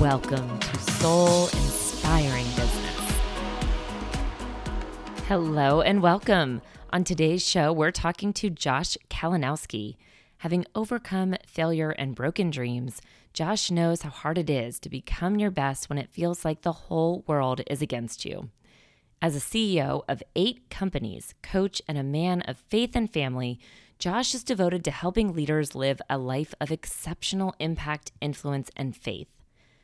Welcome to Soul Inspiring Business. Hello and welcome. On today's show, we're talking to Josh Kalinowski. Having overcome failure and broken dreams, Josh knows how hard it is to become your best when it feels like the whole world is against you. As a CEO of eight companies, coach, and a man of faith and family, Josh is devoted to helping leaders live a life of exceptional impact, influence, and faith.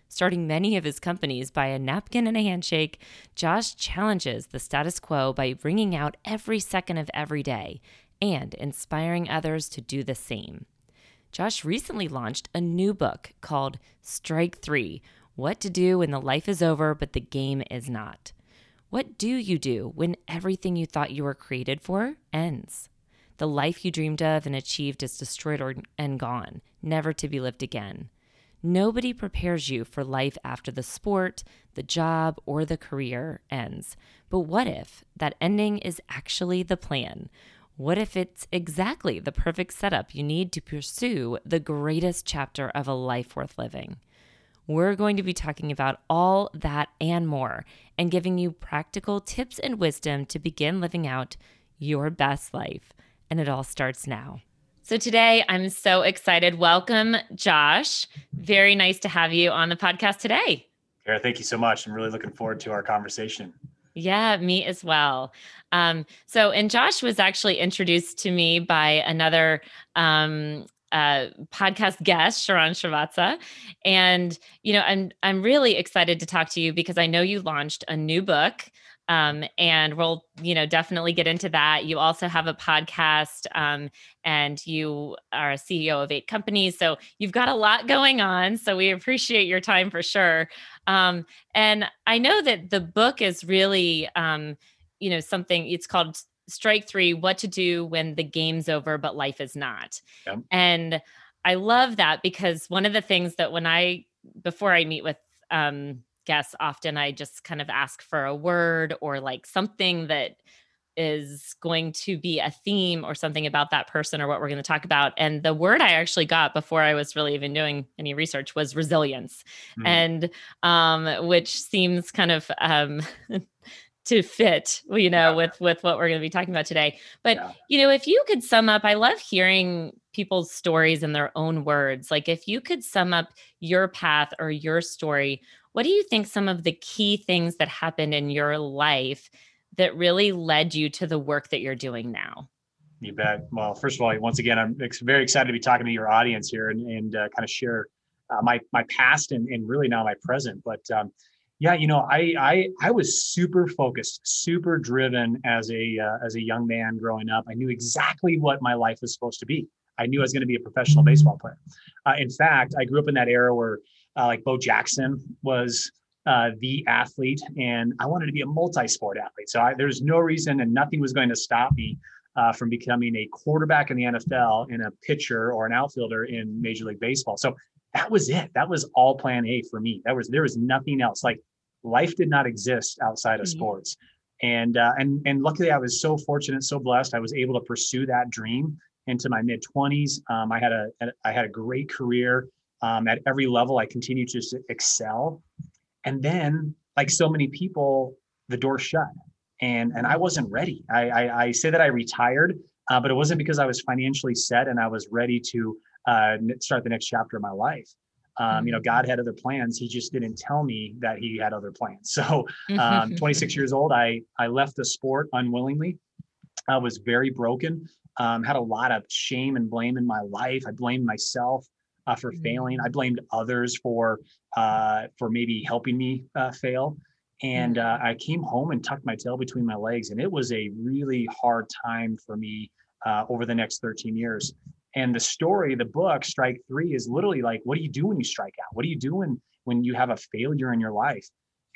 Starting many of his companies by a napkin and a handshake, Josh challenges the status quo by bringing out every second of every day and inspiring others to do the same. Josh recently launched a new book called Strike Three What to Do When the Life is Over But the Game Is Not. What do you do when everything you thought you were created for ends? The life you dreamed of and achieved is destroyed or, and gone, never to be lived again. Nobody prepares you for life after the sport, the job, or the career ends. But what if that ending is actually the plan? What if it's exactly the perfect setup you need to pursue the greatest chapter of a life worth living? We're going to be talking about all that and more and giving you practical tips and wisdom to begin living out your best life. And it all starts now. So today I'm so excited. Welcome, Josh. Very nice to have you on the podcast today. Kara, thank you so much. I'm really looking forward to our conversation. Yeah, me as well. Um, so, and Josh was actually introduced to me by another um, uh, podcast guest, Sharon Srivatsa, and you know, I'm I'm really excited to talk to you because I know you launched a new book um, and we'll you know definitely get into that. You also have a podcast um, and you are a ceo of eight companies so you've got a lot going on so we appreciate your time for sure. Um, and i know that the book is really um, you know something it's called strike three what to do when the game's over but life is not. And i love that because one of the things that when i before i meet with um, guests, often I just kind of ask for a word or like something that is going to be a theme or something about that person or what we're going to talk about. And the word I actually got before I was really even doing any research was resilience, mm. and um, which seems kind of um, to fit, you know, yeah. with with what we're going to be talking about today. But yeah. you know, if you could sum up, I love hearing people's stories in their own words. Like if you could sum up your path or your story, what do you think some of the key things that happened in your life that really led you to the work that you're doing now? You bet. Well, first of all, once again, I'm very excited to be talking to your audience here and, and uh, kind of share uh, my my past and, and really now my present. But um, yeah, you know, I I I was super focused, super driven as a uh, as a young man growing up. I knew exactly what my life was supposed to be. I knew I was going to be a professional baseball player. Uh, in fact, I grew up in that era where uh, like Bo Jackson was uh, the athlete, and I wanted to be a multi-sport athlete. So I, there's no reason, and nothing was going to stop me uh, from becoming a quarterback in the NFL and a pitcher or an outfielder in Major League Baseball. So that was it. That was all Plan A for me. That was there was nothing else. Like life did not exist outside of mm-hmm. sports. And uh, and and luckily, I was so fortunate, so blessed. I was able to pursue that dream into my mid 20s. Um, I had a I had a great career um, at every level. I continued to excel, and then, like so many people, the door shut, and and I wasn't ready. I I, I say that I retired, uh, but it wasn't because I was financially set and I was ready to uh, start the next chapter of my life. Um, you know, mm-hmm. God had other plans. He just didn't tell me that He had other plans. So, um, 26 years old, I I left the sport unwillingly. I was very broken. Um, had a lot of shame and blame in my life. I blamed myself uh, for failing. I mm. blamed others for uh, for maybe helping me uh, fail. And mm. uh, I came home and tucked my tail between my legs, and it was a really hard time for me uh, over the next 13 years. And the story, the book, Strike Three, is literally like, what do you do when you strike out? What do you do when when you have a failure in your life?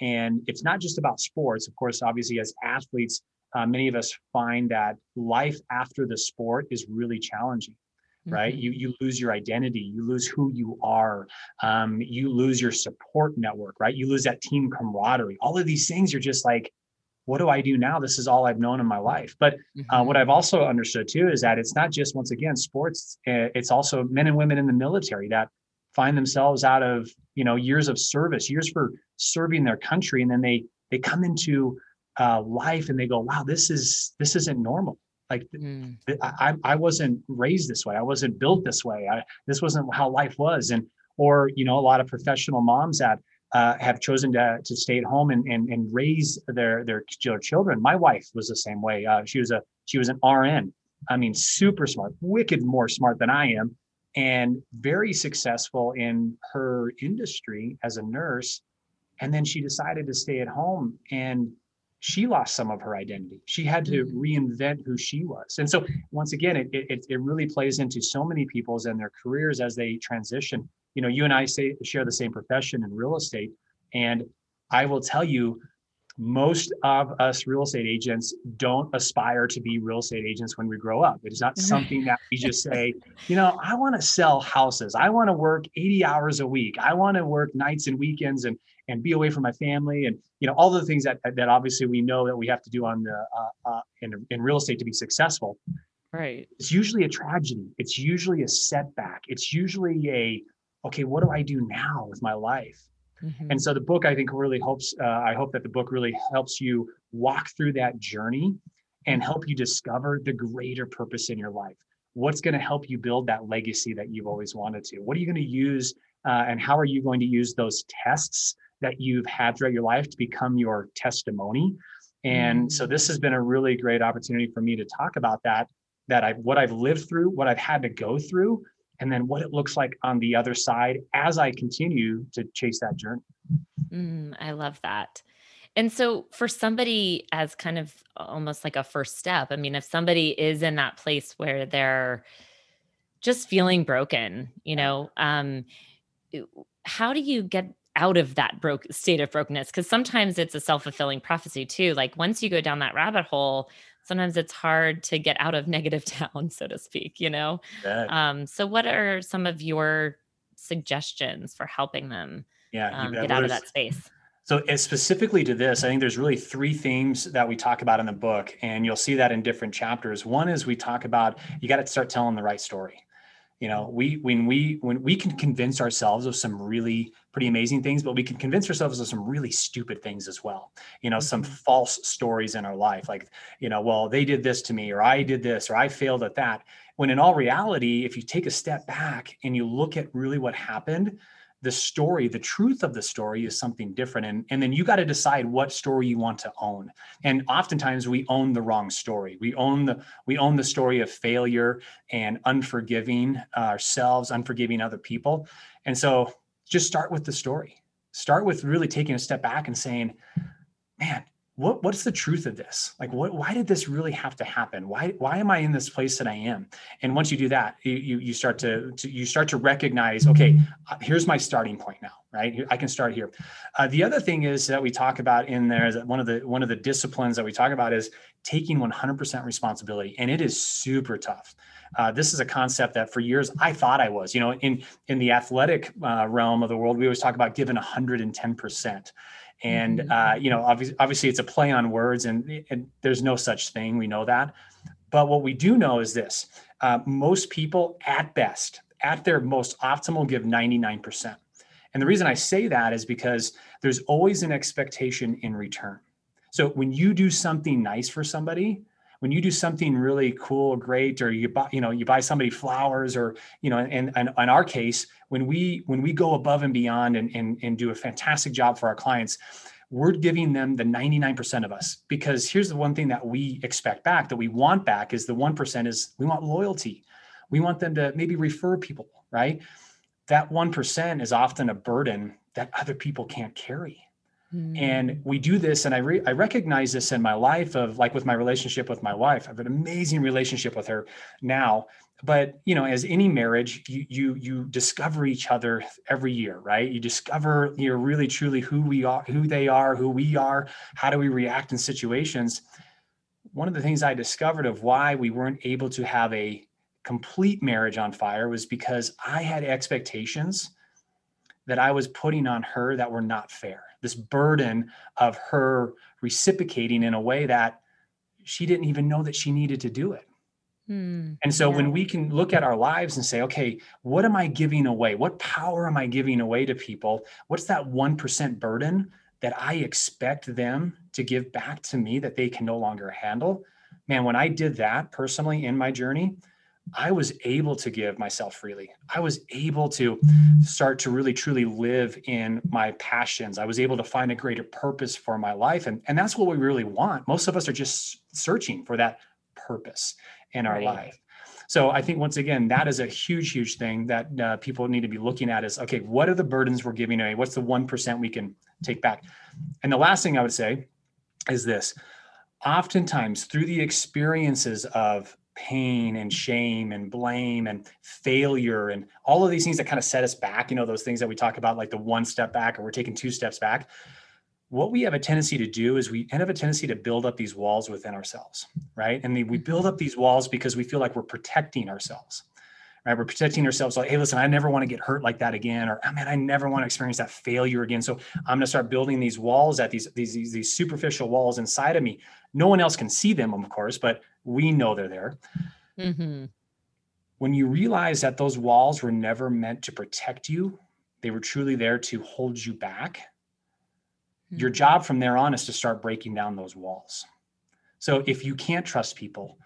And it's not just about sports. Of course, obviously, as athletes, uh, many of us find that life after the sport is really challenging right? Mm-hmm. you you lose your identity you lose who you are um, you lose your support network right? You lose that team camaraderie. All of these things you're just like what do i do now? This is all i've known in my life. But uh, mm-hmm. what i've also understood too is that it's not just once again sports eh, it's also men and women in the military that find themselves out of you know years of service years for serving their country and then they they come into uh, life and they go wow this is this isn't normal like mm. I, I wasn't raised this way. I wasn't built this way. I, this wasn't how life was. And or you know a lot of professional moms that uh, have chosen to, to stay at home and, and, and raise their, their their children. My wife was the same way. Uh, she was a she was an rn i mean super smart wicked more smart than i am and very successful in her industry as a nurse. And then she decided to stay at home and she lost some of her identity. She had to mm-hmm. reinvent who she was. And so once again, it, it, it really plays into so many people's and their careers as they transition. You know, you and I say share the same profession in real estate. And I will tell you, most of us real estate agents don't aspire to be real estate agents when we grow up. It is not something that we just say, you know, I want to sell houses. I want to work 80 hours a week. I want to work nights and weekends and and be away from my family and you know all the things that that obviously we know that we have to do on the uh, uh, in in real estate to be successful. Right. It's usually a tragedy. It's usually a setback. It's usually a okay. What do I do now with my life? Mm-hmm. And so the book, I think, really helps. Uh, I hope that the book really helps you walk through that journey and help you discover the greater purpose in your life. What's going to help you build that legacy that you've always wanted to? What are you going to use, uh, and how are you going to use those tests that you've had throughout your life to become your testimony? And mm-hmm. so this has been a really great opportunity for me to talk about that. That I what I've lived through, what I've had to go through, and then what it looks like on the other side as I continue to chase that journey. Mm, I love that. And so, for somebody as kind of almost like a first step, I mean, if somebody is in that place where they're just feeling broken, you know, um, how do you get out of that broke state of brokenness? Because sometimes it's a self fulfilling prophecy too. Like once you go down that rabbit hole, sometimes it's hard to get out of negative town, so to speak, you know? Um, so what are some of your suggestions for helping them yeah, um, get out of that space? So specifically to this, I think there's really three themes that we talk about in the book, and you'll see that in different chapters. One is we talk about you got to start telling the right story you know we when we when we can convince ourselves of some really pretty amazing things but we can convince ourselves of some really stupid things as well. You know mm-hmm. some false stories in our life like you know well they did this to me or i did this or i failed at that. When in all reality if you take a step back and you look at really what happened the story, the truth of the story is something different. And, and then you got to decide what story you want to own. And oftentimes we own the wrong story. We own the we own the story of failure and unforgiving ourselves, unforgiving other people. And so just start with the story. Start with really taking a step back and saying, man, what what's the truth of this? Like what why did this really have to happen? Why why am i in this place that i am? And once you do that you you start to, to you start to recognize okay uh, here's my starting point now right? I can start here. Uh, the other thing is that we talk about in there is that one of the one of the disciplines that we talk about is taking 100% responsibility and it is super tough. Uh, this is a concept that for years I thought I was. You know, in in the athletic uh, realm of the world, we always talk about giving 110 percent, and mm-hmm. uh, you know obviously, obviously it's a play on words and, and, there's no such thing we know that. But what we do know is this uh, most people at best at their most optimal give 99% and the reason i say that is because there's always an expectation in return. So when you do something nice for somebody when you do something really cool great or you buy you know you buy somebody flowers or you know and, and in our case when we when we go above and beyond and, and, and do a fantastic job for our clients we're giving them the 99% of us. Because here's the one thing that we expect back that we want back is the 1% is we want loyalty. We want them to maybe refer people right? That 1% is often a burden that other people can't carry and hmm. we do this, and I re- I recognize this in my life of like with my relationship with my wife. I have an amazing relationship with her now, but you know as any marriage you you you discover each other every year right you discover you're really truly who we are who they are who we are how do we react in situations one of the things i discovered of why we weren't able to have a complete marriage on fire was because i had expectations that i was putting on her that were not fair this burden of her reciprocating in a way that she didn't even know that she needed to do it Mm, and so yeah. when we can look at our lives and say, okay, what am I giving away? What power am I giving away to people? What's that 1% burden that I expect them to give back to me that they can no longer handle? Man, when I did that personally in my journey, I was able to give myself freely. I was able to start to really truly live in my passions. I was able to find a greater purpose for my life. And, and that's what we really want. Most of us are just searching for that purpose in our right. life. So I think once again, that is a huge, huge thing that uh, people need to be looking at is, okay, what are the burdens we're giving away? What's the 1% we can take back? And the last thing I would say is this, oftentimes through the experiences of pain and shame and blame and failure and all of these things that kind of set us back, you know, those things that we talk about, like the one step back or we're taking two steps back what we have a tendency to do is we have a tendency to build up these walls within ourselves, right? And we build up these walls because we feel like we're protecting ourselves, right? We're protecting ourselves like, hey, listen, I never want to get hurt like that again, or oh, man, I never want to experience that failure again. So I'm going to start building these walls at these, these these these superficial walls inside of me. No one else can see them, of course, but we know they're there. Mm-hmm. When you realize that those walls were never meant to protect you, they were truly there to hold you back your mm-hmm. job from there on is to start breaking down those walls. So if you can't trust people,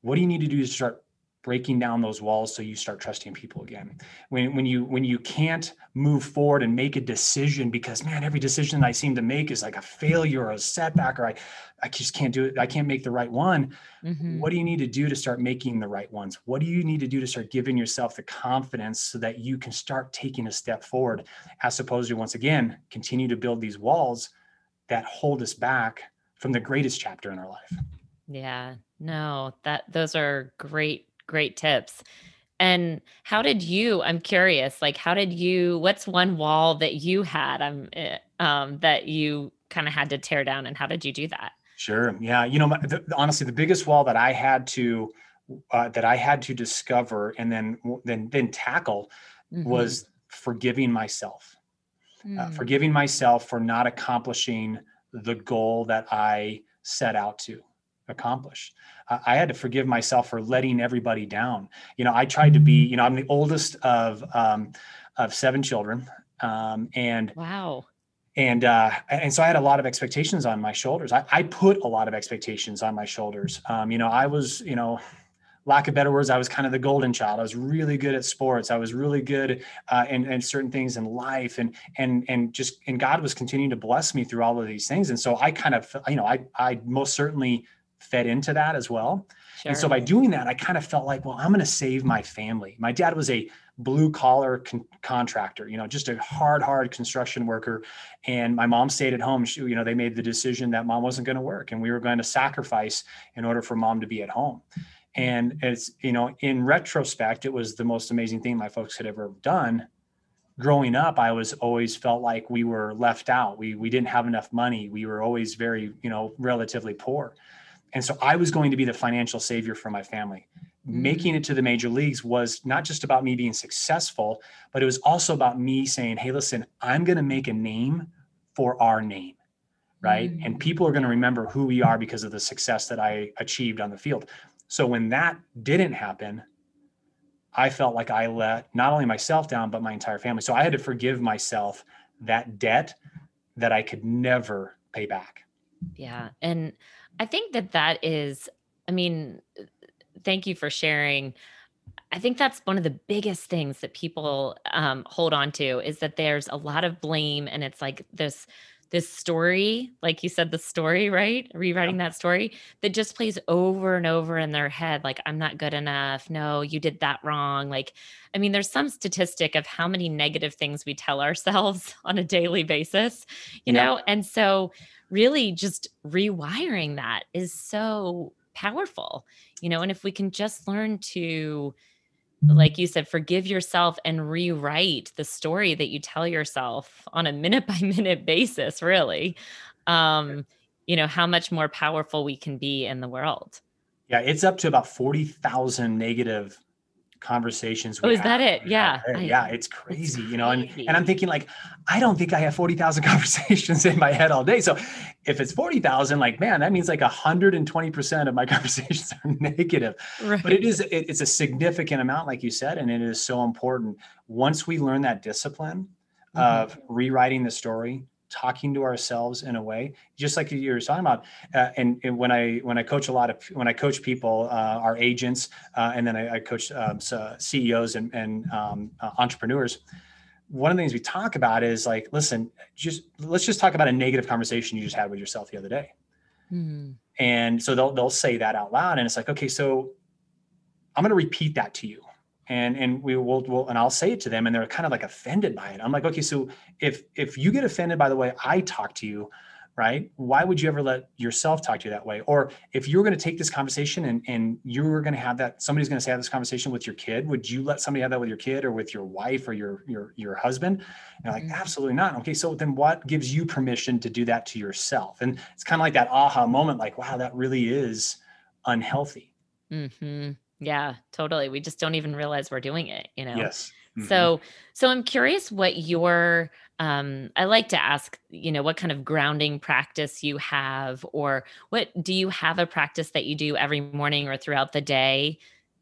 what do you need to do to start breaking down those walls so you start trusting people again. When, when you when you can't move forward and make a decision because man every decision i seem to make is like a failure or a setback or i i just can't do it i can't make the right one. Mm-hmm. what do you need to do to start making the right ones? What do you need to do to start giving yourself the confidence so that you can start taking a step forward as opposed to once again continue to build these walls that hold us back from the greatest chapter in our life? Yeah no that those are great great tips. And how did you, I'm curious, like how did you, what's one wall that you had um, um that you kind of had to tear down and how did you do that? Sure. Yeah. You know, the, honestly, the biggest wall that I had to, uh, that I had to discover and then, then, then tackle mm-hmm. was forgiving myself, mm. uh, forgiving myself for not accomplishing the goal that I set out to accomplish. I had to forgive myself for letting everybody down. You know, I tried to be, you know, I'm the oldest of um, of seven children, um, and wow, and uh, and so I had a lot of expectations on my shoulders. I, I put a lot of expectations on my shoulders. Um, you know, I was, you know, lack of better words, I was kind of the golden child. I was really good at sports. I was really good uh, in, in certain things in life, and and and just and God was continuing to bless me through all of these things. And so I kind of, you know, I I most certainly fed into that as well. Sure. And so by doing that, I kind of felt like, well, I'm going to save my family. My dad was a blue collar con- contractor, you know, just a hard, hard construction worker. And my mom stayed at home. She, you know, they made the decision that mom wasn't going to work and we were going to sacrifice in order for mom to be at home. And it's, you know, in retrospect, it was the most amazing thing my folks had ever done. Growing up, I was always felt like we were left out. We we didn't have enough money. We were always very, you know, relatively poor. And so I was going to be the financial savior for my family. Making it to the major leagues was not just about me being successful, but it was also about me saying, hey, listen, I'm going to make a name for our name. Right. Mm-hmm. And people are going to remember who we are because of the success that I achieved on the field. So when that didn't happen, I felt like I let not only myself down, but my entire family. So I had to forgive myself that debt that I could never pay back. Yeah. And I think that that is, I mean, thank you for sharing. I think that's one of the biggest things that people um, hold on to is that there's a lot of blame, and it's like this this story, like you said, the story, right? Rewriting yeah. that story that just plays over and over in their head. Like, I'm not good enough. No, you did that wrong. Like, I mean, there's some statistic of how many negative things we tell ourselves on a daily basis, you yeah. know? And so really just rewiring that is so powerful, you know, and if we can just learn to, like you said, forgive yourself and rewrite the story that you tell yourself on a minute by minute basis, really, um, you know, how much more powerful we can be in the world. Yeah, it's up to about 40,000 negative conversations. Oh, is that it? Yeah. yeah, it's crazy, you know, and, and I'm thinking like, I don't think I have 40,000 conversations in my head all day. So if it's 40,000, like, man, that means like 120% of my conversations are negative, right. but it is, it, it's a significant amount, like you said, and it is so important. Once we learn that discipline mm-hmm. of rewriting the story, talking to ourselves in a way just like you were talking about uh, and, and, when i when i coach a lot of when i coach people uh, our agents uh, and then i, I coach um, so ceos and, and um, uh, entrepreneurs one of the things we talk about is like listen just let's just talk about a negative conversation you just had with yourself the other day mm-hmm. and so they'll they'll say that out loud and it's like okay so i'm going to repeat that to you and and we will, will and I'll say it to them and they're kind of like offended by it. I'm like, okay, so if if you get offended by the way I talk to you, right? Why would you ever let yourself talk to you that way? Or if you're going to take this conversation and and you're going to have that somebody's going to have this conversation with your kid, would you let somebody have that with your kid or with your wife or your your your husband? And you're like, mm-hmm. absolutely not. Okay, so then what gives you permission to do that to yourself? And it's kind of like that aha moment, like, wow, that really is unhealthy. Mm-hmm. Yeah, totally. We just don't even realize we're doing it, you know? Yes. Mm-hmm. So, so I'm curious what your, um, I like to ask, you know, what kind of grounding practice you have, or what do you have a practice that you do every morning or throughout the day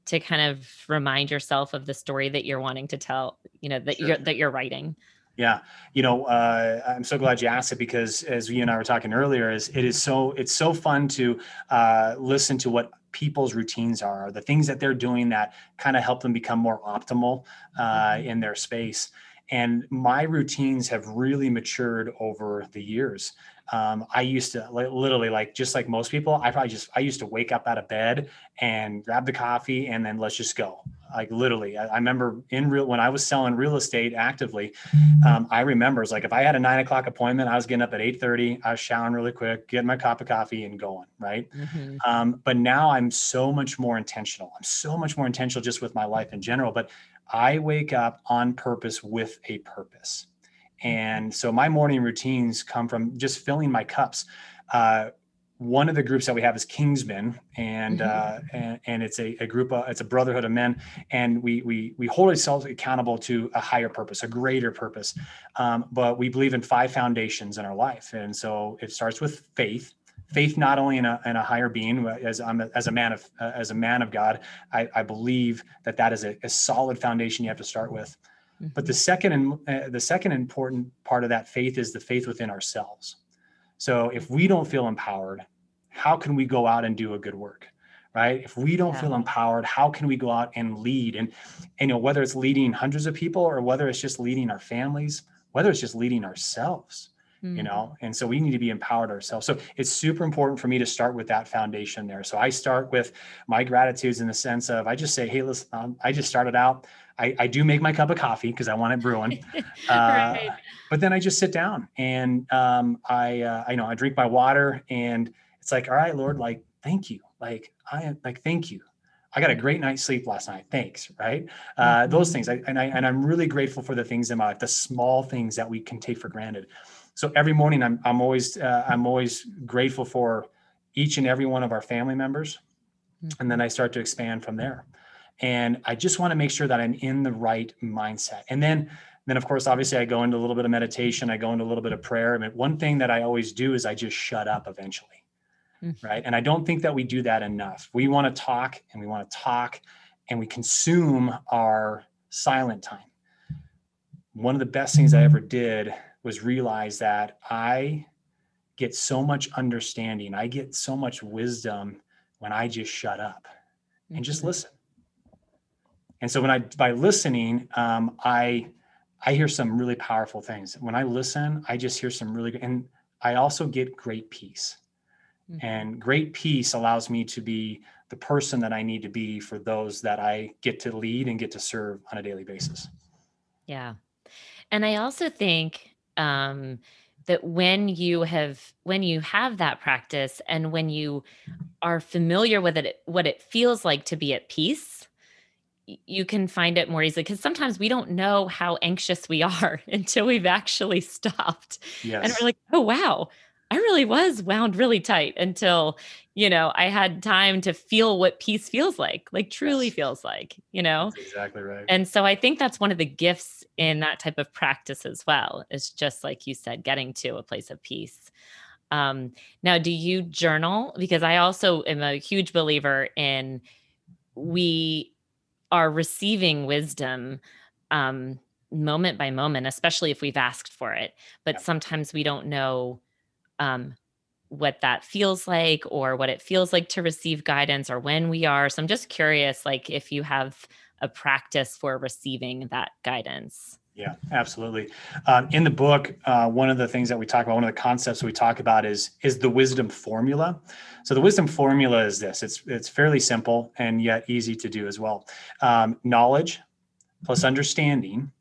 to kind of remind yourself of the story that you're wanting to tell, you know, that sure. you're, that you're writing? Yeah, you know, uh, I'm so glad you asked it because, as you and I were talking earlier, is it is so it's so fun to uh, listen to what people's routines are, the things that they're doing that kind of help them become more optimal uh, mm-hmm. in their space. And my routines have really matured over the years. Um, I used to like, literally like just like most people, I probably just I used to wake up out of bed and grab the coffee and then let's just go. Like literally, I, I remember in real when I was selling real estate actively, um, I remember it's like if I had a nine o'clock appointment, I was getting up at eight thirty. I was showering really quick, getting my cup of coffee and going right. Mm-hmm. Um, but now I'm so much more intentional. I'm so much more intentional just with my life in general. But I wake up on purpose with a purpose. And so my morning routines come from just filling my cups. Uh, one of the groups that we have is Kingsmen, and mm-hmm. uh, and, and, it's a, a group of it's a brotherhood of men, and we we we hold ourselves accountable to a higher purpose, a greater purpose. Um, but we believe in five foundations in our life, and so it starts with faith. Faith not only in a, in a higher being, as I'm a, as a man of uh, as a man of God, I, I believe that that is a, a solid foundation you have to start with. But the mm-hmm. second and uh, the second important part of that faith is the faith within ourselves. So if we don't feel empowered, how can we go out and do a good work? Right? If we don't yeah. feel empowered, how can we go out and lead? And, and you know, whether it's leading hundreds of people or whether it's just leading our families, whether it's just leading ourselves, mm-hmm. You know and so we need to be empowered ourselves so it's super important for me to start with that foundation there so i start with my gratitudes in the sense of i just say hey listen um, i just started out I, I, do make my cup of coffee because I want it brewing, uh, right. but then I just sit down and um, I, uh, I know I drink my water and it's like, all right, Lord, like, thank you. Like, I like, thank you. I got a great night's sleep last night. Thanks. Right. Uh, mm-hmm. Those things. I, and I, and I'm really grateful for the things in my life, the small things that we can take for granted so every morning i'm, I'm always uh, i'm always grateful for each and every one of our family members. Mm-hmm. and then i start to expand from there. And i just want to make sure that i'm in the right mindset. And then then of course obviously i go into a little bit of meditation i go into a little bit of prayer. I mean, one thing that i always do is i just shut up eventually mm-hmm. right? And i don't think that we do that enough. We want to talk and we want to talk and we consume our silent time. One of the best things i ever did was realize that I get so much understanding, I get so much wisdom when I just shut up and mm-hmm. just listen. And so when I by listening, um, I I hear some really powerful things. When I listen, I just hear some really good, and I also get great peace. Mm-hmm. And great peace allows me to be the person that I need to be for those that I get to lead and get to serve on a daily basis. Yeah. And I also think um, that when you have when you have that practice and when you are familiar with it what it feels like to be at peace you can find it more easily because sometimes we don't know how anxious we are until we've actually stopped yes. and we're like oh wow i really was wound really tight until you know i had time to feel what peace feels like like truly yes. feels like you know that's exactly right and so i think that's one of the gifts in that type of practice as well is just like you said getting to a place of peace um, now, do you journal? Because I also am a huge believer in we are receiving wisdom um, moment by moment, especially if we've asked for it. But yeah. sometimes we don't know um, what that feels like or what it feels like to receive guidance or when we are. So I'm just curious, like if you have a practice for receiving that guidance. Yeah, absolutely. Um, in the book, uh, one of the things that we talk about, one of the concepts we talk about is is the wisdom formula. So the wisdom formula is this: it's it's fairly simple and yet easy to do as well. Um, knowledge plus understanding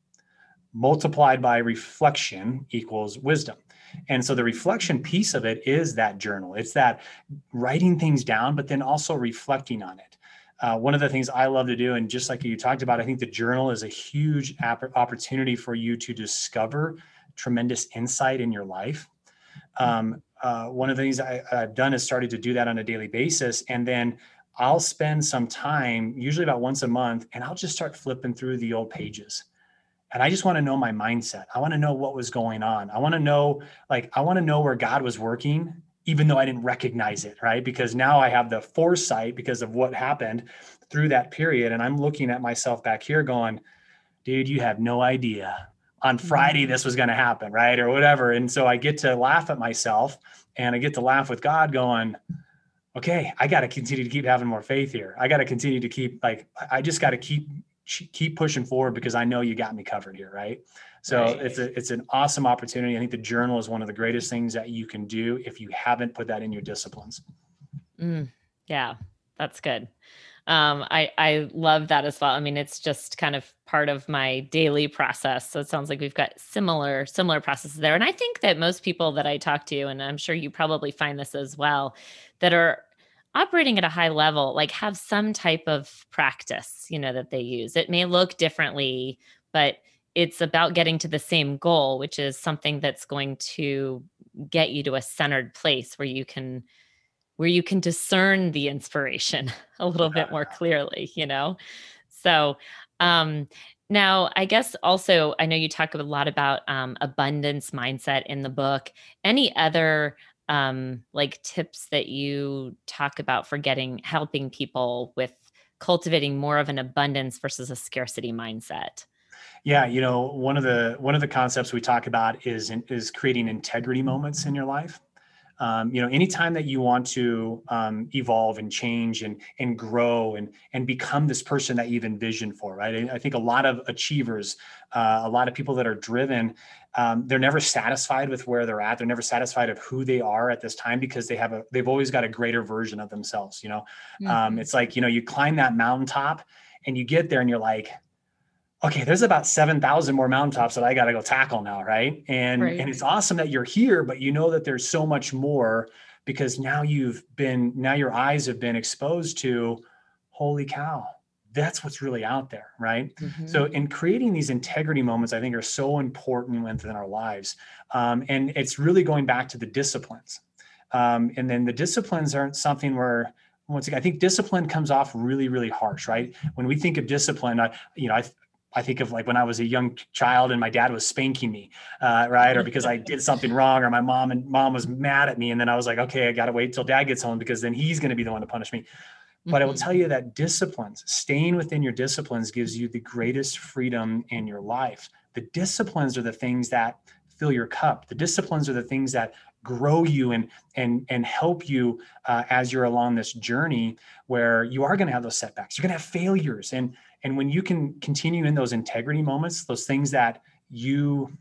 multiplied by reflection equals wisdom. And so the reflection piece of it is that journal. It's that writing things down, but then also reflecting on it uh, one of the things I love to do, and just like you talked about, I think the journal is a huge opportunity for you to discover tremendous insight in your life. Um, uh, one of the things I, have done is started to do that on a daily basis. And then I'll spend some time, usually about once a month, and I'll just start flipping through the old pages. And I just want to know my mindset. I want to know what was going on. I want to know, like, I want to know where God was working even though I didn't recognize it, right? Because now I have the foresight because of what happened through that period. And I'm looking at myself back here going, dude, you have no idea. On Friday, mm-hmm. this was going to happen, right? Or whatever. And so I get to laugh at myself and I get to laugh with God going, okay, I got to continue to keep having more faith here. I got to continue to keep, like, I just got to keep, keep pushing forward because I know you got me covered here, right? So right. it's a it's an awesome opportunity. I think the journal is one of the greatest things that you can do if you haven't put that in your disciplines. Mm, yeah, that's good. Um, I I love that as well. I mean, it's just kind of part of my daily process. So it sounds like we've got similar similar processes there. And I think that most people that I talk to, and I'm sure you probably find this as well, that are operating at a high level like have some type of practice you know that they use it may look differently but it's about getting to the same goal, which is something that's going to get you to a centered place where you can where you can discern the inspiration a little bit more clearly, you know? So, um, now, I guess also, I know you talk a lot about um, abundance mindset in the book. Any other um, like tips that you talk about for getting helping people with cultivating more of an abundance versus a scarcity mindset? Yeah, you know, one of the one of the concepts we talk about is is creating integrity moments in your life. Um, you know, anytime that you want to um, evolve and change and and grow and and become this person that you've envisioned for, right? I, I think a lot of achievers, uh, a lot of people that are driven, um, they're never satisfied with where they're at. They're never satisfied of who they are at this time because they have a they've always got a greater version of themselves. You know, um, mm-hmm. it's like you know you climb that mountaintop and you get there and you're like okay, there's about 7,000 more mountaintops that I got to go tackle now. Right. And, right. and it's awesome that you're here, but you know that there's so much more because now you've been, now your eyes have been exposed to, holy cow, that's what's really out there. Right. Mm-hmm. So in creating these integrity moments, I think are so important within our lives. Um, and it's really going back to the disciplines. Um, and then the disciplines aren't something where, once again, I think discipline comes off really, really harsh, right? When we think of discipline, I, you know, I, I think of like when I was a young child and my dad was spanking me, uh, right? Or because I did something wrong, or my mom and mom was mad at me, and then I was like, okay, I got to wait till dad gets home because then he's going to be the one to punish me. But I will mm-hmm. tell you that disciplines, staying within your disciplines, gives you the greatest freedom in your life. The disciplines are the things that fill your cup. The disciplines are the things that grow you and and and help you uh, as you're along this journey where you are going to have those setbacks. You're going to have failures, and and when you can continue in those integrity moments, those things that you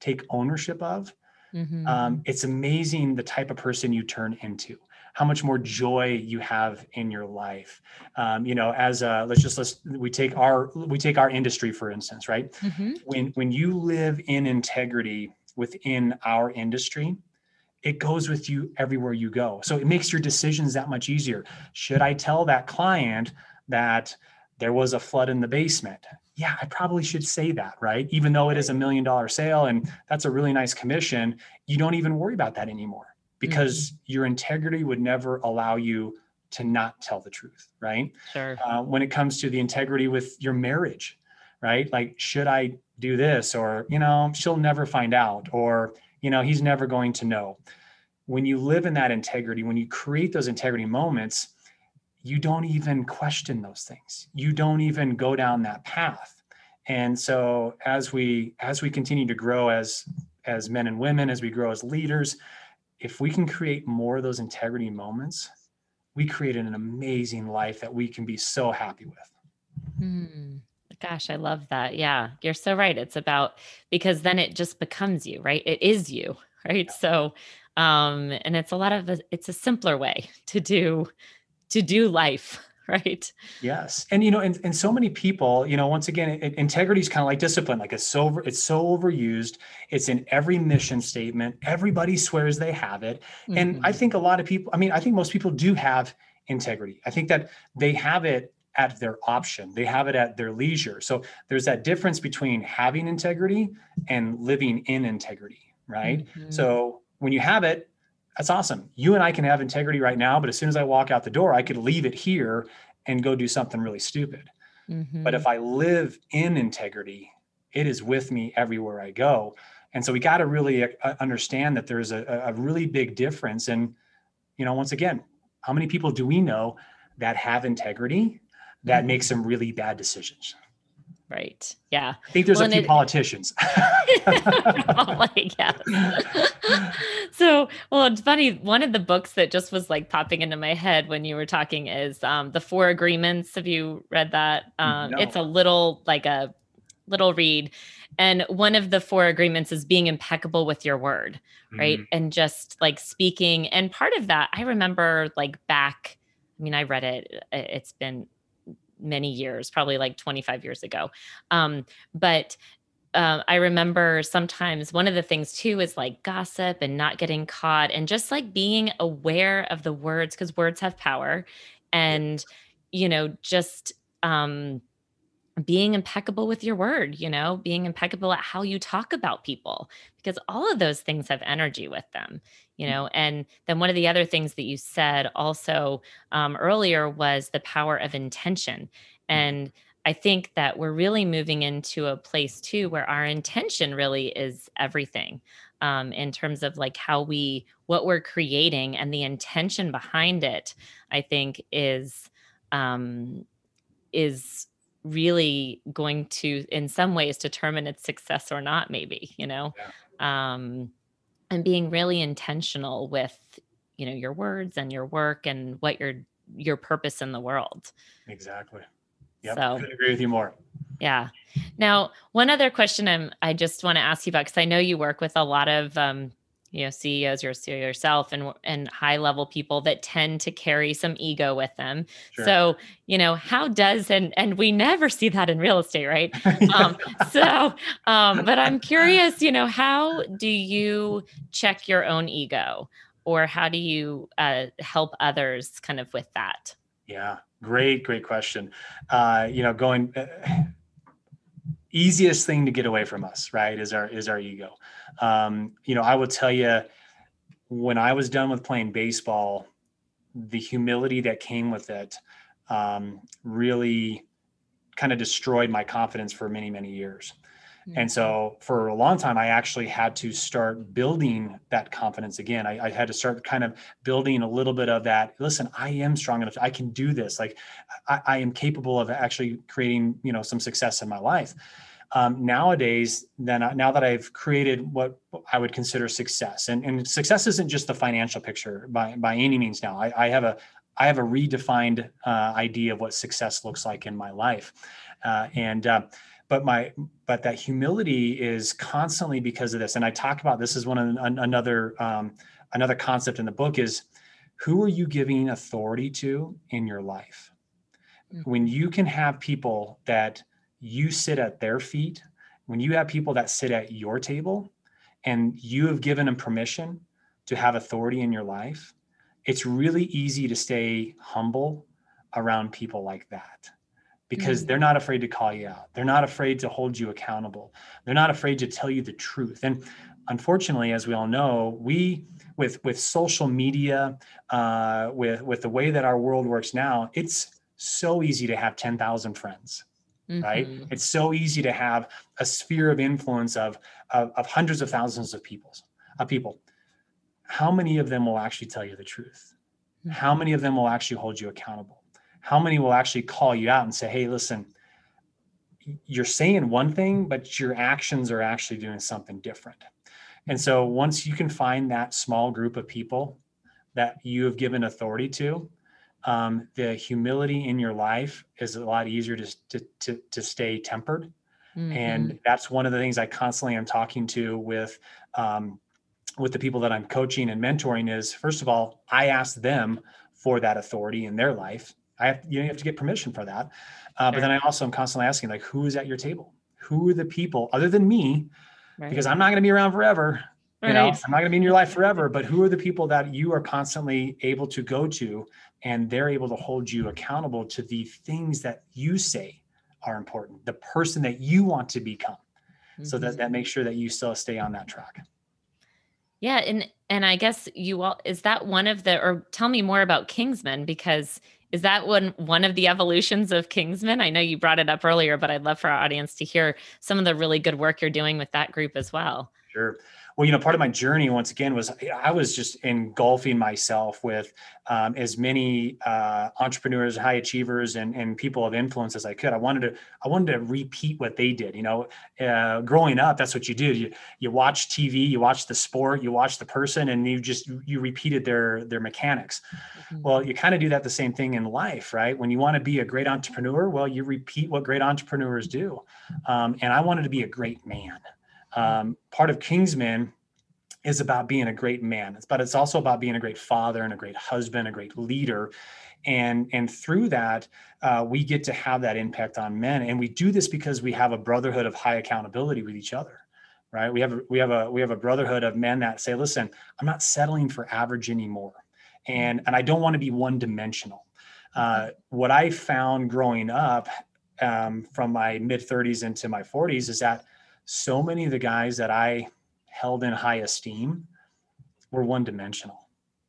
take ownership of, mm-hmm. um, it's amazing the type of person you turn into. How much more joy you have in your life. Um, you know, as a, let's just let's we take our we take our industry for instance, right? Mm-hmm. When when you live in integrity within our industry, it goes with you everywhere you go. So it makes your decisions that much easier. Should I tell that client that there was a flood in the basement? Yeah, I probably should say that, right? Even though it is a million dollar sale and that's a really nice commission, you don't even worry about that anymore because mm-hmm. your integrity would never allow you to not tell the truth, right? Sure. Uh, when it comes to the integrity with your marriage, right? Like, should I do this? Or, you know, she'll never find out, or, you know, he's never going to know. When you live in that integrity, when you create those integrity moments, you don't even question those things. You don't even go down that path. And so as we as we continue to grow as as men and women, as we grow as leaders, if we can create more of those integrity moments, we create an amazing life that we can be so happy with. Hmm. Gosh, I love that. Yeah, you're so right. It's about because then it just becomes you, right? It is you, right? Yeah. So, um, and it's a lot of a, it's a simpler way to do to do life right yes and you know and, and so many people you know once again it, integrity is kind of like discipline like it's so it's so overused it's in every mission statement everybody swears they have it mm-hmm. and i mm-hmm. think a lot of people i mean i think most people do have integrity i think that they have it at their option they have it at their leisure so there's that difference between having integrity and living in integrity right mm-hmm. so when you have it that's awesome. You and I can have integrity right now, but as soon as I walk out the door, I could leave it here and go do something really stupid. Mm-hmm. But if I live in integrity, it is with me everywhere I go. And so we got to really uh, understand that there's a, a really big difference. And, you know, once again, how many people do we know that have integrity that mm-hmm. make some really bad decisions? Right. Yeah. I think there's well, a few it, politicians. probably, yes. so, well, it's funny. One of the books that just was like popping into my head when you were talking is um, The Four Agreements. Have you read that? Um, no. It's a little, like a little read. And one of the four agreements is being impeccable with your word, right? Mm. And just like speaking. And part of that, I remember like back, I mean, I read it, it's been many years, probably like 25 years ago. Um, but uh, I remember sometimes one of the things too is like gossip and not getting caught and just like being aware of the words because words have power and, you know, just um, being impeccable with your word, you know, being impeccable at how you talk about people because all of those things have energy with them you mm. know and then one of the other things that you said also um, earlier was the power of intention mm. and i think that we're really moving into a place too where our intention really is everything um, in terms of like how we what we're creating and the intention behind it i think is um, is really going to in some ways determine its success or not maybe you know? Yeah. um and being really intentional with you know your words and your work and what your your purpose in the world. Exactly. Yeah so, I agree with you more. Yeah. Now one other question i'm i just want to ask you about because i know you work with a lot of um, you know CEOs your CEO yourself and and high level people that tend to carry some ego with them. Sure. So you know how does and and we never see that in real estate, right? um, so, um, but I'm curious, you know, how do you check your own ego, or how do you uh, help others kind of with that? Yeah, great, great question. Uh, you know, going. Easiest thing to get away from us right is our is our ego um, you know i will tell you when i was done with playing baseball the humility that came with it um, really kind of destroyed my confidence for many many years and so mm-hmm. for a long time, I actually had to start building that confidence again. I, I, had to start kind of building a little bit of that. Listen, I am strong enough. I can do this. Like I, I am capable of actually creating, you know, some success in my life. Um, nowadays, then now that I've created what I would consider success, and, and success isn't just the financial picture by by any means. Now I, I have a I have a redefined uh, idea of what success looks like in my life, uh, and uh, but my but that humility is constantly because of this and i talk about this is one of another um, another concept in the book is who are you giving authority to in your life mm-hmm. when you can have people that you sit at their feet when you have people that sit at your table and you have given them permission to have authority in your life, it's really easy to stay humble around people like that because mm-hmm. they're not afraid to call you out. They're not afraid to hold you accountable. They're not afraid to tell you the truth. And unfortunately, as we all know, we with with social media, uh, with with the way that our world works now, it's so easy to have ten thousand friends. Mm-hmm. Right? It's so easy to have a sphere of influence of, of, of hundreds of thousands of people. Of people. How many of them will actually tell you the truth? Mm-hmm. How many of them will actually hold you accountable? how many will actually call you out and say, hey, listen, you're saying one thing, but your actions are actually doing something different. And so once you can find that small group of people that you have given authority to, um, the humility in your life is a lot easier to, to, to, to stay tempered. Mm-hmm. And that's one of the things I constantly am talking to with, um, with the people that I'm coaching and mentoring is first of all, I ask them for that authority in their life I have you have to get permission for that. Uh, but then I also am constantly asking like, who is at your table? Who are the people other than me? Right. Because I'm not going to be around forever. Right. You know, I'm not going to be in your life forever. But who are the people that you are constantly able to go to, and they're able to hold you accountable to the things that you say are important, the person that you want to become, mm-hmm. so that mm-hmm. that makes sure that you still stay on that track. Yeah, and and I guess you all is that one of the or tell me more about Kingsman because is that one one of the evolutions of Kingsman? I know you brought it up earlier, but I'd love for our audience to hear some of the really good work you're doing with that group as well. Sure well, you know, part of my journey once again was I was just engulfing myself with um, as many uh, entrepreneurs, high achievers, and and people of influence as I could. I wanted to I wanted to repeat what they did. You know, uh, growing up, that's what you do. You you watch TV, you watch the sport, you watch the person, and you just you repeated their their mechanics. Mm-hmm. Well, you kind of do that the same thing in life, right? When you want to be a great entrepreneur, well, you repeat what great entrepreneurs do. Um, and I wanted to be a great man um, part of Kingsman is about being a great man, but it's also about being a great father and a great husband, a great leader. And, and through that, uh, we get to have that impact on men. And we do this because we have a brotherhood of high accountability with each other right we have we have a we have a brotherhood of men that say listen i'm not settling for average anymore and and i don't want to be one dimensional uh, what i found growing up um, from my mid 30s into my 40s is that so many of the guys that I held in high esteem were one dimensional.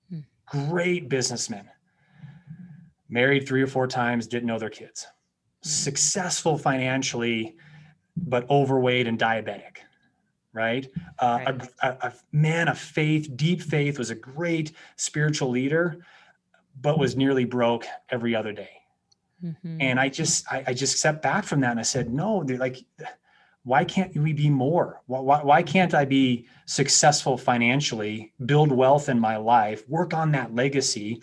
Hmm. Great businessmen, married three or four times, didn't know their kids, hmm. successful financially, but overweight and diabetic. Right, uh, right. A, a, a man of faith, deep faith, was a great spiritual leader, but was nearly broke every other day. Mm-hmm. And I just, I, I, just stepped back from that and I said, no, they're like, why can't we be more? Why, why can't I be successful financially, build wealth in my life, work on that legacy,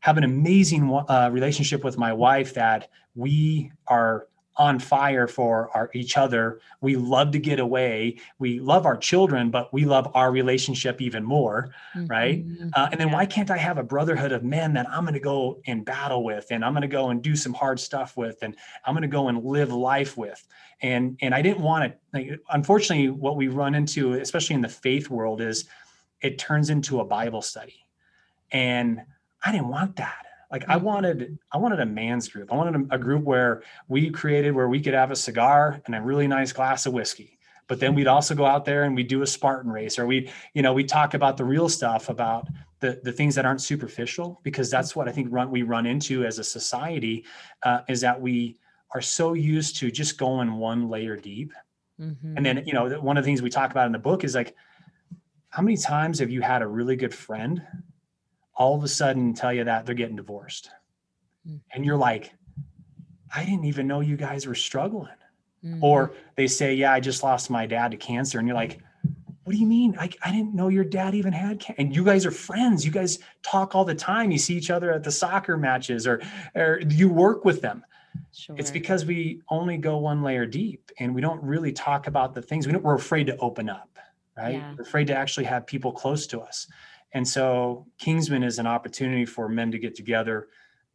have an amazing uh, relationship with my wife that we are on fire for our each other. We love to get away. We love our children, but we love our relationship even more, mm-hmm. right? Uh, and then yeah. why can't I have a brotherhood of men that I'm going to go and battle with, and I'm going to go and do some hard stuff with, and I'm going to go and live life with? And and I didn't want to. Like, unfortunately, what we run into, especially in the faith world, is it turns into a Bible study, and I didn't want that. Like I mm-hmm. wanted, I wanted a man's group. I wanted a, a, group where we created where we could have a cigar and a really nice glass of whiskey. But then we'd also go out there and we'd do a Spartan race, or we, you know, we talk about the real stuff, about the the things that aren't superficial, because that's what I think run we run into as a society, uh, is that we are so used to just going one layer deep. Mm-hmm. And then, you know, one of the things we talk about in the book is like, how many times have you had a really good friend all of a sudden tell you that they're getting divorced. Mm-hmm. And you're like, I didn't even know you guys were struggling. Mm-hmm. Or they say, Yeah, I just lost my dad to cancer. And you're like, What do you mean? I, I didn't know your dad even had cancer. And you guys are friends. You guys talk all the time. You see each other at the soccer matches or, or you work with them. Sure. It's because we only go one layer deep and we don't really talk about the things we we're afraid to open up, right? Yeah. We're afraid to actually have people close to us. And so Kingsman is an opportunity for men to get together,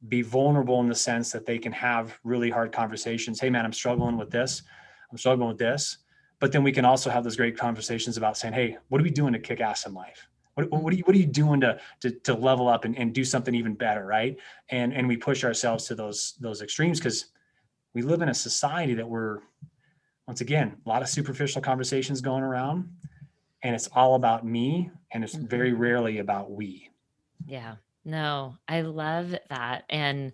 be vulnerable in the sense that they can have really hard conversations. Hey, man, I'm struggling with this. I'm struggling with this. But then we can also have those great conversations about saying, hey, what are we doing to kick ass in life? What, what, are you what are you doing to to, to level up and, and do something even better, right? And and we push ourselves to those those extremes because we live in a society that we're once again a lot of superficial conversations going around, and it's all about me, and it's mm-hmm. very rarely about we. Yeah, no, I love that, and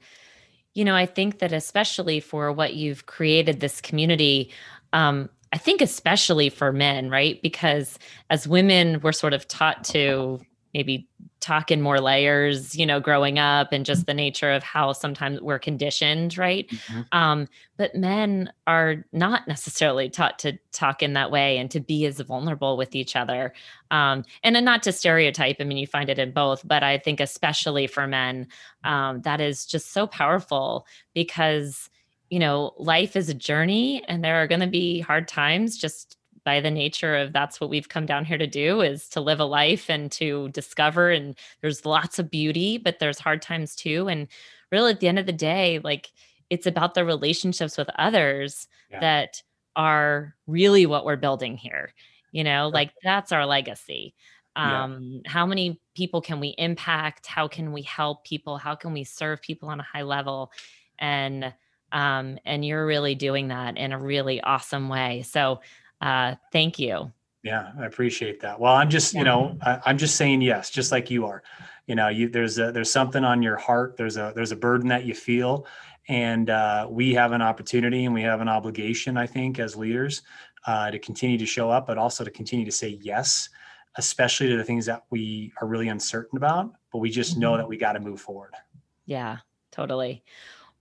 you know, I think that especially for what you've created this community. Um, I think especially for men, right? Because as women, we're sort of taught to maybe talk in more layers, you know, growing up and just the nature of how sometimes we're conditioned, right? Mm-hmm. Um, but men are not necessarily taught to talk in that way and to be as vulnerable with each other. Um, and, and not to stereotype, I mean, you find it in both, but I think especially for men, um, that is just so powerful because you know, life is a journey and there are going to be hard times just by the nature of that's what we've come down here to do is to live a life and to discover and there's lots of beauty but there's hard times too and really at the end of the day like it's about the relationships with others yeah. that are really what we're building here you know like that's our legacy um yeah. how many people can we impact how can we help people how can we serve people on a high level and um, and you're really doing that in a really awesome way. So uh, thank you. Yeah, I appreciate that. Well, I'm just, you know, I, I'm just saying yes, just like you are. You know, you there's a there's something on your heart. There's a there's a burden that you feel, and uh, we have an opportunity and we have an obligation, I think, as leaders, uh, to continue to show up, but also to continue to say yes, especially to the things that we are really uncertain about. But we just know mm-hmm. that we got to move forward. Yeah, totally.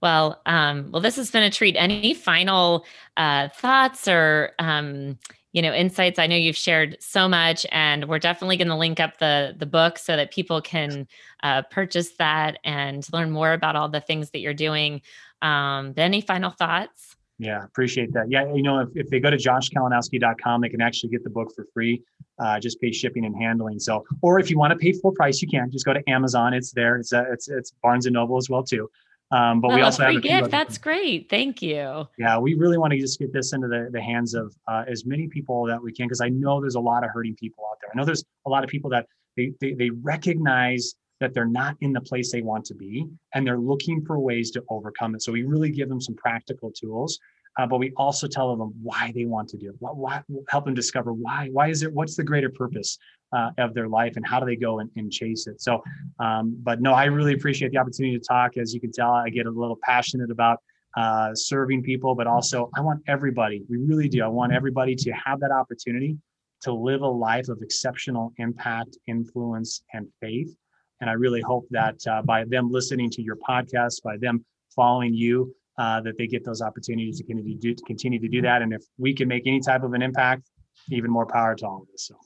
Well, um, well, this has been a treat. Any final uh, thoughts or um, you know insights? I know you've shared so much, and we're definitely going to link up the the book so that people can uh, purchase that and learn more about all the things that you're doing. Um, any final thoughts? Yeah, appreciate that. Yeah, you know, if, if they go to joshkalinowski.com, they can actually get the book for free. Uh, just pay shipping and handling. So, or if you want to pay full price, you can just go to Amazon. It's there. It's uh, it's it's Barnes and Noble as well too. Um, but oh, we also have a gift. That's great. Thank you. Yeah, we really want to just get this into the, the hands of uh, as many people that we can because I know there's a lot of hurting people out there. I know there's a lot of people that they, they they recognize that they're not in the place they want to be and they're looking for ways to overcome it. So we really give them some practical tools uh, but we also tell them why they want to do it. Why, why, help them discover why. Why is it? What's the greater purpose uh, of their life, and how do they go and, and chase it? So, um, but no, I really appreciate the opportunity to talk. As you can tell, I get a little passionate about uh, serving people, but also I want everybody. We really do. I want everybody to have that opportunity to live a life of exceptional impact, influence, and faith. And I really hope that uh, by them listening to your podcast, by them following you, uh, that they get those opportunities to continue to do to continue to do that. And if we can make any type of an impact, even more power to all of us. So.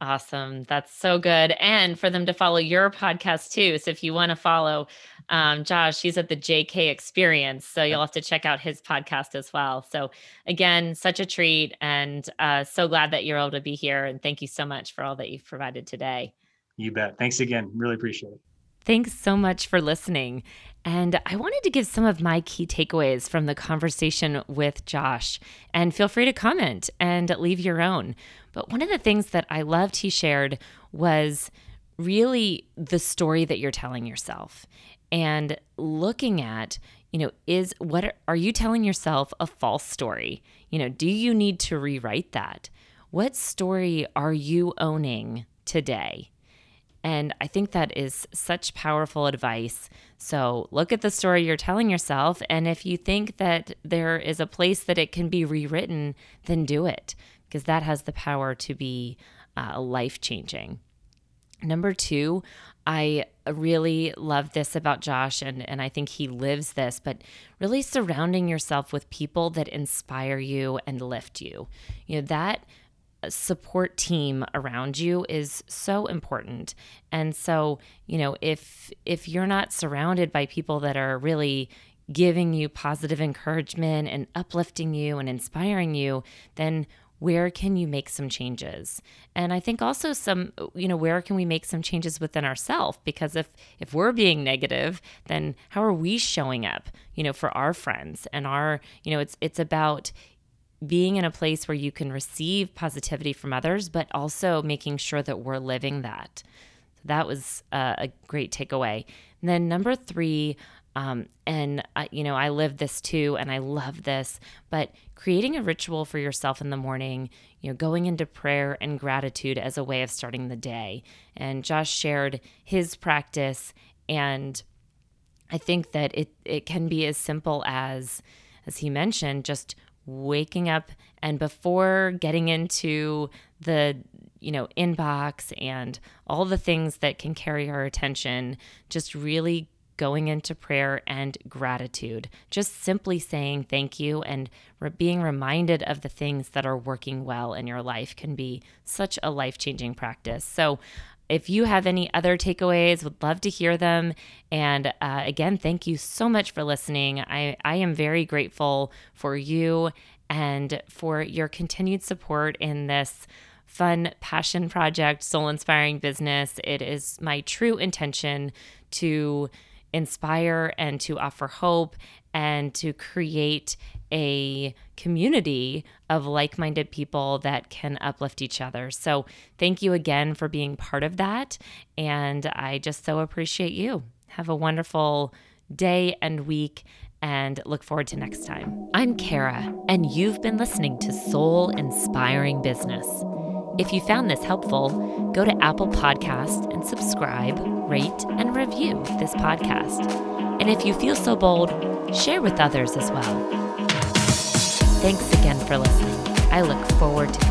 Awesome. That's so good. And for them to follow your podcast too. So if you want to follow um, Josh, he's at the JK Experience. So you'll have to check out his podcast as well. So again, such a treat and uh, so glad that you're able to be here. And thank you so much for all that you've provided today. You bet. Thanks again. Really appreciate it. Thanks so much for listening. And I wanted to give some of my key takeaways from the conversation with Josh. And feel free to comment and leave your own. But one of the things that I loved he shared was really the story that you're telling yourself and looking at you know is what are, are you telling yourself a false story you know do you need to rewrite that what story are you owning today and I think that is such powerful advice. So look at the story you're telling yourself. And if you think that there is a place that it can be rewritten, then do it, because that has the power to be uh, life changing. Number two, I really love this about Josh, and, and I think he lives this, but really surrounding yourself with people that inspire you and lift you. You know, that support team around you is so important. And so, you know, if if you're not surrounded by people that are really giving you positive encouragement and uplifting you and inspiring you, then where can you make some changes and i think also some you know where can we make some changes within ourselves because if if we're being negative then how are we showing up you know for our friends and our you know it's it's about being in a place where you can receive positivity from others, but also making sure that we're living that. That was uh, a great takeaway. And then number three, um, and I, you know, I live this too, and I love this. But creating a ritual for yourself in the morning, you know, going into prayer and gratitude as a way of starting the day. And Josh shared his practice, and I think that it it can be as simple as, as he mentioned, just waking up and before getting into the you know inbox and all the things that can carry our attention just really going into prayer and gratitude, just simply saying thank you and re- being reminded of the things that are working well in your life can be such a life changing practice. So, if you have any other takeaways, would love to hear them. And uh, again, thank you so much for listening. I, I am very grateful for you and for your continued support in this fun passion project, soul inspiring business. It is my true intention to inspire and to offer hope and to create a community of like minded people that can uplift each other. So, thank you again for being part of that. And I just so appreciate you. Have a wonderful day and week and look forward to next time. I'm Kara, and you've been listening to Soul Inspiring Business. If you found this helpful, go to Apple Podcast and subscribe, rate, and review this podcast. And if you feel so bold, share with others as well. Thanks again for listening. I look forward to